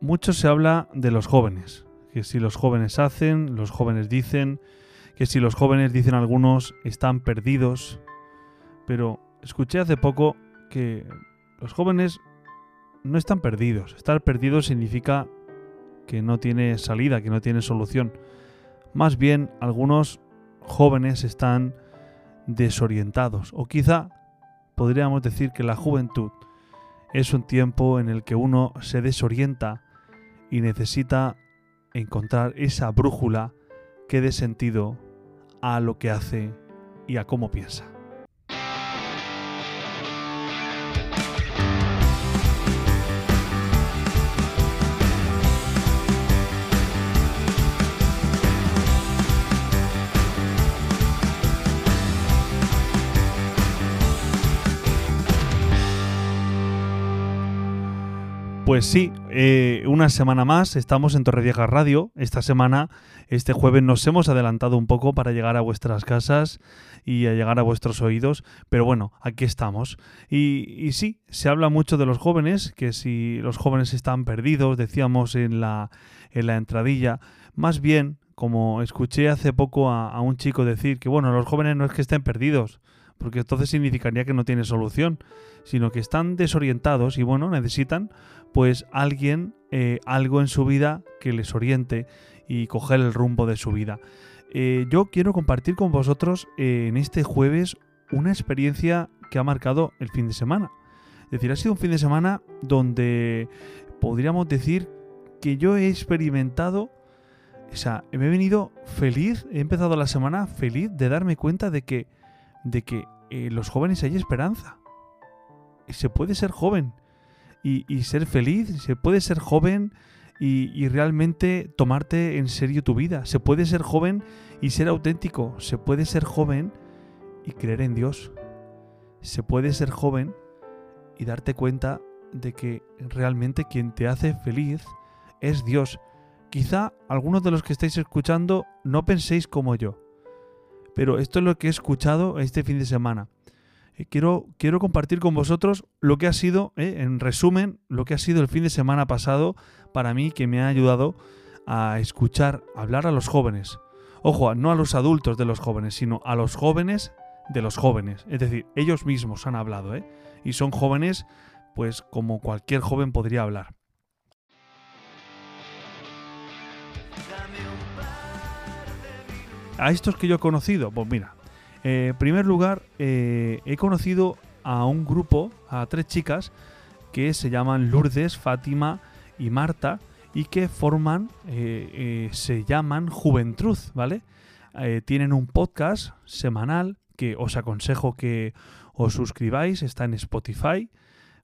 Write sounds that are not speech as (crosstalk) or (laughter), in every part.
Mucho se habla de los jóvenes, que si los jóvenes hacen, los jóvenes dicen, que si los jóvenes dicen algunos están perdidos, pero escuché hace poco que los jóvenes no están perdidos. Estar perdidos significa que no tiene salida, que no tiene solución. Más bien algunos jóvenes están desorientados o quizá podríamos decir que la juventud es un tiempo en el que uno se desorienta y necesita encontrar esa brújula que dé sentido a lo que hace y a cómo piensa. Pues sí, eh, una semana más estamos en Torrevieja Radio. Esta semana, este jueves, nos hemos adelantado un poco para llegar a vuestras casas y a llegar a vuestros oídos, pero bueno, aquí estamos. Y, y sí, se habla mucho de los jóvenes, que si los jóvenes están perdidos, decíamos en la, en la entradilla, más bien, como escuché hace poco a, a un chico decir que bueno, los jóvenes no es que estén perdidos, porque entonces significaría que no tiene solución, sino que están desorientados y bueno, necesitan pues alguien, eh, algo en su vida que les oriente y coger el rumbo de su vida. Eh, yo quiero compartir con vosotros eh, en este jueves una experiencia que ha marcado el fin de semana. Es decir, ha sido un fin de semana donde podríamos decir que yo he experimentado, o sea, me he venido feliz, he empezado la semana feliz de darme cuenta de que, de que eh, los jóvenes hay esperanza. Se puede ser joven y, y ser feliz, se puede ser joven y, y realmente tomarte en serio tu vida. Se puede ser joven y ser auténtico. Se puede ser joven y creer en Dios. Se puede ser joven y darte cuenta de que realmente quien te hace feliz es Dios. Quizá algunos de los que estáis escuchando no penséis como yo, pero esto es lo que he escuchado este fin de semana. Eh, quiero, quiero compartir con vosotros lo que ha sido, eh, en resumen, lo que ha sido el fin de semana pasado para mí que me ha ayudado a escuchar, hablar a los jóvenes. Ojo, no a los adultos de los jóvenes, sino a los jóvenes de los jóvenes. Es decir, ellos mismos han hablado, ¿eh? Y son jóvenes, pues como cualquier joven podría hablar. A estos que yo he conocido, pues mira, eh, en primer lugar, eh, he conocido a un grupo, a tres chicas, que se llaman Lourdes, Fátima y Marta, y que forman, eh, se llaman Juventud, ¿vale? Tienen un podcast semanal que os aconsejo que os suscribáis, está en Spotify,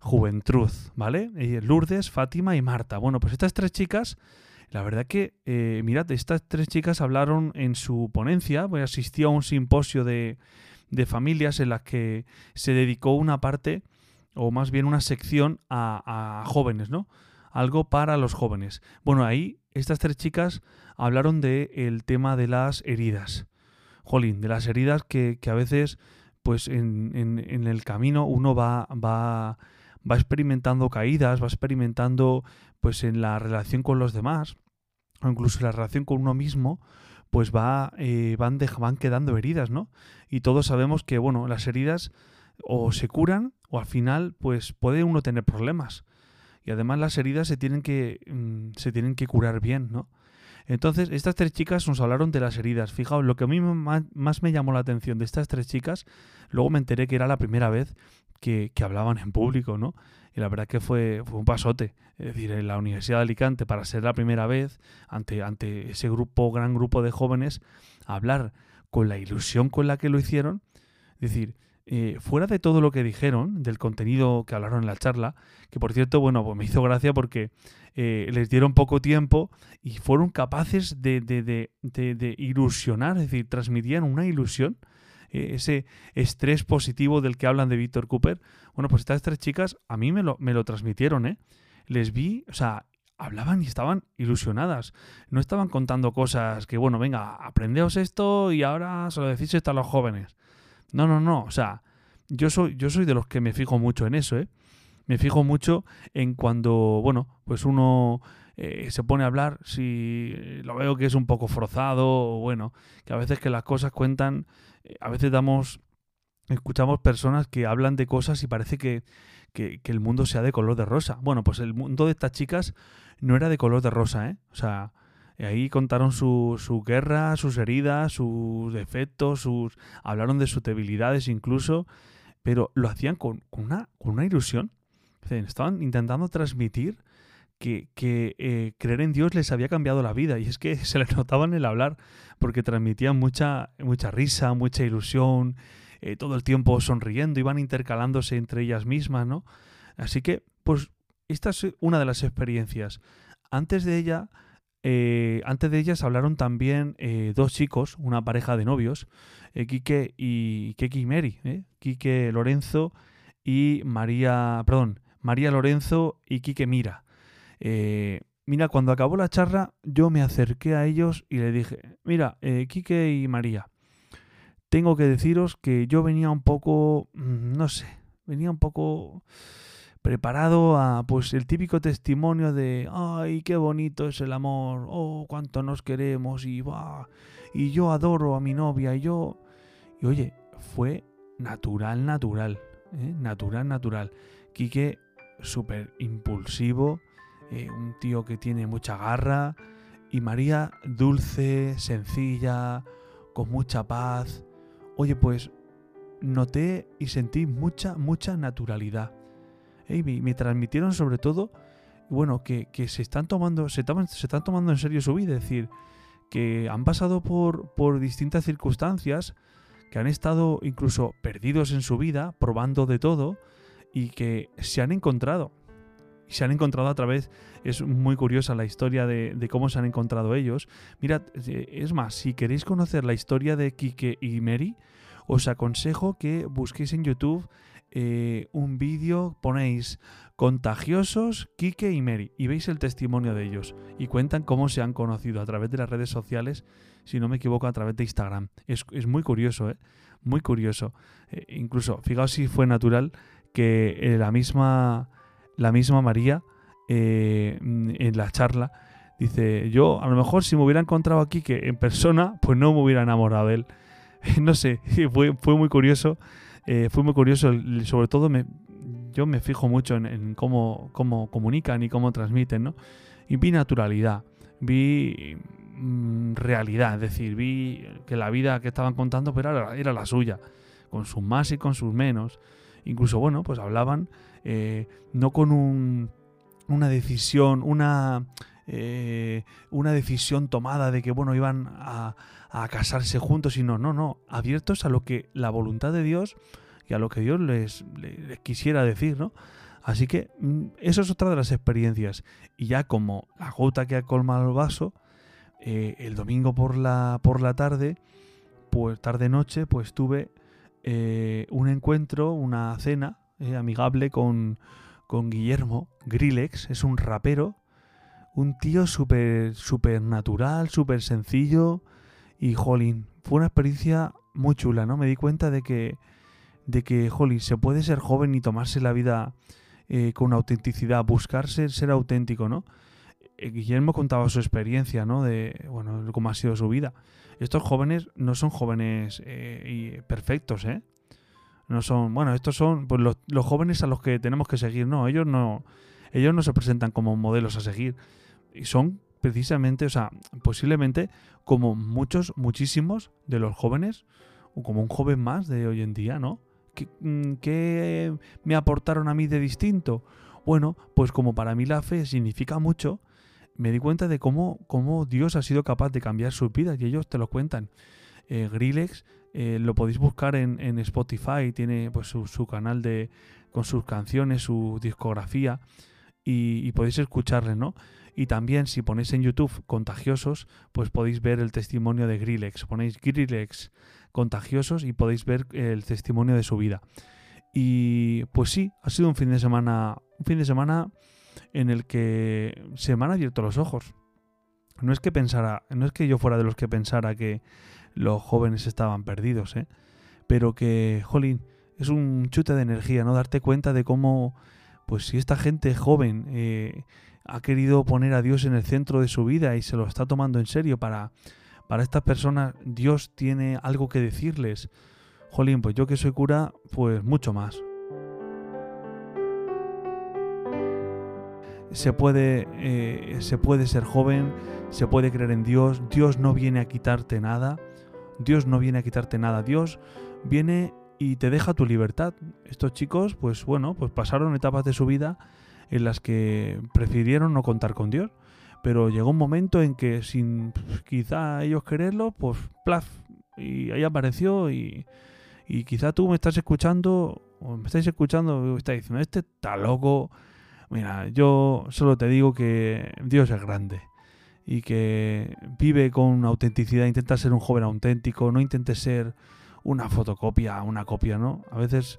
Juventud, ¿vale? Lourdes, Fátima y Marta. Bueno, pues estas tres chicas, la verdad que, eh, mirad, estas tres chicas hablaron en su ponencia, pues asistí a un simposio de, de familias en las que se dedicó una parte, o más bien una sección, a, a jóvenes, ¿no? Algo para los jóvenes. Bueno, ahí estas tres chicas hablaron del el tema de las heridas. Jolín, de las heridas que, que a veces, pues en, en- en el camino uno va, va, va experimentando caídas, va experimentando, pues en la relación con los demás, o incluso en la relación con uno mismo, pues va, eh, van, van quedando heridas, ¿no? Y todos sabemos que, bueno, las heridas o se curan o al final, pues puede uno tener problemas. Y además las heridas se tienen que, mm, se tienen que curar bien, ¿no? Entonces, estas tres chicas nos hablaron de las heridas. Fijaos, lo que a mí más me llamó la atención de estas tres chicas, luego me enteré que era la primera vez que, que hablaban en público, ¿no? Y la verdad que fue, fue un pasote. Es decir, en la Universidad de Alicante, para ser la primera vez, ante, ante ese grupo, gran grupo de jóvenes, hablar con la ilusión con la que lo hicieron. Es decir, eh, fuera de todo lo que dijeron, del contenido que hablaron en la charla, que por cierto, bueno, pues me hizo gracia porque eh, les dieron poco tiempo y fueron capaces de, de, de, de, ilusionar, es decir, transmitían una ilusión eh, ese estrés positivo del que hablan de Víctor Cooper. Bueno, pues estas tres chicas a mí me lo, me lo transmitieron, ¿eh? Les vi, o sea, hablaban y estaban ilusionadas. No estaban contando cosas que, bueno, venga, aprendeos esto y ahora se lo decís esto a los jóvenes. No, no, no. O sea, yo soy, yo soy de los que me fijo mucho en eso, ¿eh? Me fijo mucho en cuando, bueno, pues uno eh, se pone a hablar, si lo veo que es un poco forzado, o bueno, que a veces que las cosas cuentan, eh, a veces damos, escuchamos personas que hablan de cosas y parece que, que, que el mundo sea de color de rosa. Bueno, pues el mundo de estas chicas no era de color de rosa, ¿eh? O sea, ahí contaron su, su guerra, sus heridas, sus defectos, sus hablaron de sus debilidades incluso, pero lo hacían con, con una, con una ilusión. Estaban intentando transmitir que, eh, creer en Dios les había cambiado la vida. Y es que (laughs) se les notaba en el hablar, porque transmitían mucha, mucha risa, mucha ilusión, eh, todo el tiempo sonriendo, iban intercalándose entre ellas mismas, ¿no? Así que, pues, esta es una de las experiencias. Antes de ella, eh, antes de ellas hablaron también dos chicos, una pareja de novios, eh, Quique y Keke y Mary. Quique Lorenzo y María, perdón, María Lorenzo y Quique Mira. Eh, mira, cuando acabó la charla, yo me acerqué a ellos y le dije, mira, eh, Quique y María, tengo que deciros que yo venía un poco, mm, no sé, venía un poco preparado a pues el típico testimonio de ay qué bonito es el amor oh cuánto nos queremos y va y yo adoro a mi novia y yo y oye fue natural natural ¿eh? natural natural Quique súper impulsivo eh, un tío que tiene mucha garra. Y María dulce sencilla con mucha paz. Oye pues noté y sentí mucha mucha naturalidad. Y me, transmitieron sobre todo, bueno, que, que se están tomando, se, se están tomando en serio su vida, es decir, que han pasado por, por distintas circunstancias, que han estado incluso perdidos en su vida, probando de todo, y que se han encontrado. Se han encontrado a través, es muy curiosa la historia de, cómo se han encontrado ellos. Mirad, es más, si queréis conocer la historia de Quique y Mary, os aconsejo que busquéis en YouTube eh, un vídeo, ponéis contagiosos Quique y Mary y veis el testimonio de ellos y cuentan cómo se han conocido a través de las redes sociales, si no me equivoco, a través de Instagram. Es, es muy curioso, ¿eh? Muy curioso. Eh, incluso, fijaos si fue natural que la misma la misma María eh, mm, en la charla dice, yo a lo mejor si me hubiera encontrado aquí que en persona, pues no me hubiera enamorado de él. (laughs) no sé, (laughs) fue, fue muy curioso, eh, fue muy curioso, sobre todo me, yo me fijo mucho en, cómo, cómo comunican y cómo transmiten, ¿no? Y vi naturalidad, vi mm, realidad, es decir, vi que la vida que estaban contando pues era, era la suya, con sus más y con sus menos. Incluso, bueno, pues hablaban eh, no con un, una decisión, una, eh, una decisión tomada de que, bueno, iban a, a casarse juntos, sino, no, no, abiertos a lo que la voluntad de Dios y a lo que Dios les, quisiera decir, ¿no? Así que mm, eso es otra de las experiencias. Y ya como la gota que ha colmado el vaso, eh, el domingo por la, por la tarde, pues tarde-noche, pues tuve eh, un encuentro, una cena eh, amigable con, con Guillermo Grillex, es un rapero, un tío súper súper natural, súper sencillo y jolín, fue una experiencia muy chula, ¿no? Me di cuenta de que, de que, jolín, se puede ser joven y tomarse la vida eh, con autenticidad, buscarse ser auténtico, ¿no? Eh, Guillermo contaba su experiencia, ¿no? De, bueno, cómo ha sido su vida. Estos jóvenes no son jóvenes eh, perfectos, ¿eh? No son, bueno, estos son pues, los, jóvenes a los que tenemos que seguir, no, ellos no, ellos no se presentan como modelos a seguir. Y son precisamente, o sea, posiblemente como muchos, muchísimos de los jóvenes, o como un joven más de hoy en día, ¿no? ¿Qué, mm, qué me aportaron a mí de distinto? Bueno, pues como para mí la fe significa mucho, me di cuenta de cómo, cómo Dios ha sido capaz de cambiar sus vidas y ellos te lo cuentan. Eh, Grillex eh, lo podéis buscar en, en Spotify, tiene pues su, su canal de con sus canciones, su discografía y, y podéis escucharle, ¿no? Y también si ponéis en YouTube contagiosos, pues podéis ver el testimonio de Grillex. Ponéis Grillex contagiosos y podéis ver el testimonio de su vida. Y pues sí, ha sido un fin de semana, un fin de semana en el que se me han abierto los ojos. No es que pensara, no es que yo fuera de los que pensara que los jóvenes estaban perdidos, ¿eh? pero que, jolín, es un chute de energía, ¿no? Darte cuenta de cómo, pues si esta gente joven eh, ha querido poner a Dios en el centro de su vida y se lo está tomando en serio para, para estas personas, Dios tiene algo que decirles. Jolín, pues yo que soy cura, pues mucho más. Se puede, eh, se puede ser joven, se puede creer en Dios, Dios no viene a quitarte nada, Dios no viene a quitarte nada, Dios viene y te deja tu libertad. Estos chicos, pues bueno, pues pasaron etapas de su vida en las que prefirieron no contar con Dios, pero llegó un momento en que sin quizá ellos quererlo, pues plaf, y ahí apareció y, y quizá tú me estás escuchando, o me estáis escuchando y estáis diciendo, este está loco. Mira, yo solo te digo que Dios es grande y que vive con autenticidad, intenta ser un joven auténtico, no intente ser una fotocopia, una copia, ¿no? A veces,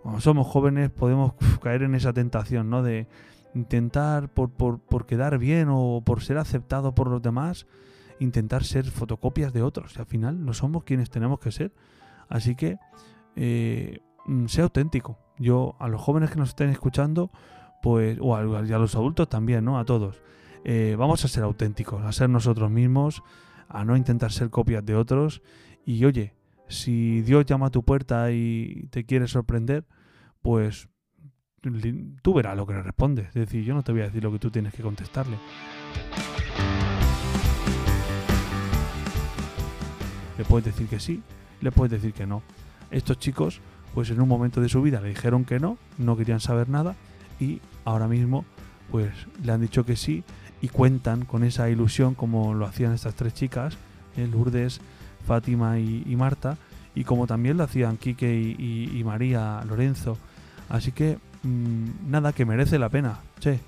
cuando somos jóvenes, podemos caer en esa tentación, ¿no? De intentar, por, por, por quedar bien o por ser aceptado por los demás, intentar ser fotocopias de otros. Y al final no somos quienes tenemos que ser. Así que, eh, sea auténtico. Yo, a los jóvenes que nos estén escuchando, pues, o a, los adultos también, ¿no? A todos. Eh, vamos a ser auténticos, a ser nosotros mismos, a no intentar ser copias de otros. Y oye, si Dios llama a tu puerta y te quiere sorprender, pues tú verás lo que le respondes. Es decir, yo no te voy a decir lo que tú tienes que contestarle. Le puedes decir que sí, le puedes decir que no. Estos chicos, pues en un momento de su vida le dijeron que no, no querían saber nada y ahora mismo, pues le han dicho que sí y cuentan con esa ilusión como lo hacían estas tres chicas, eh, Lourdes, Fátima y, Marta, y como también lo hacían Quique y, María Lorenzo. Así que mmm, nada, que merece la pena, che.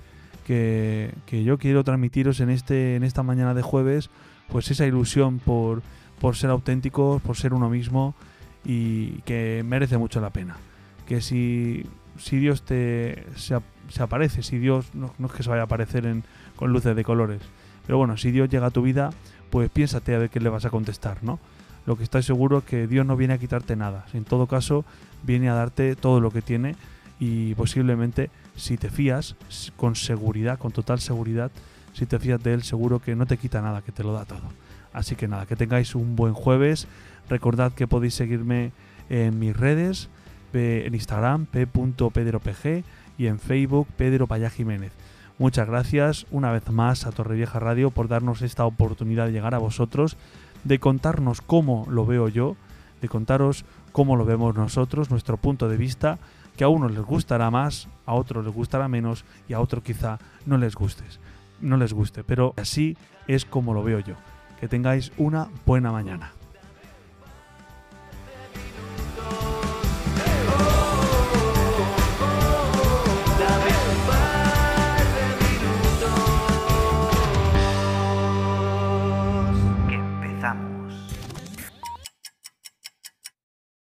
Que, que, yo quiero transmitiros en, este, en esta mañana de jueves, pues esa ilusión por, por ser auténticos, por ser uno mismo y que merece mucho la pena. Que si, si Dios te se, aparece, si Dios no, no, es que se vaya a aparecer en, con luces de colores, pero bueno, si Dios llega a tu vida, pues piénsate a ver qué le vas a contestar, ¿no? Lo que estoy seguro es que Dios no viene a quitarte nada, en todo caso viene a darte todo lo que tiene y posiblemente si te fías con seguridad, con total seguridad, si te fías de Él seguro que no te quita nada, que te lo da todo. Así que nada, que tengáis un buen jueves. Recordad que podéis seguirme en mis redes, en Instagram, p.pedropg y en Facebook, Pedro Payá Jiménez. Muchas gracias una vez más a Torrevieja Radio por darnos esta oportunidad de llegar a vosotros, de contarnos cómo lo veo yo, de contaros cómo lo vemos nosotros, nuestro punto de vista, que a unos les gustará más, a otros les gustará menos y a otros quizá no les gustes, no les guste, pero así es como lo veo yo. Que tengáis una buena mañana.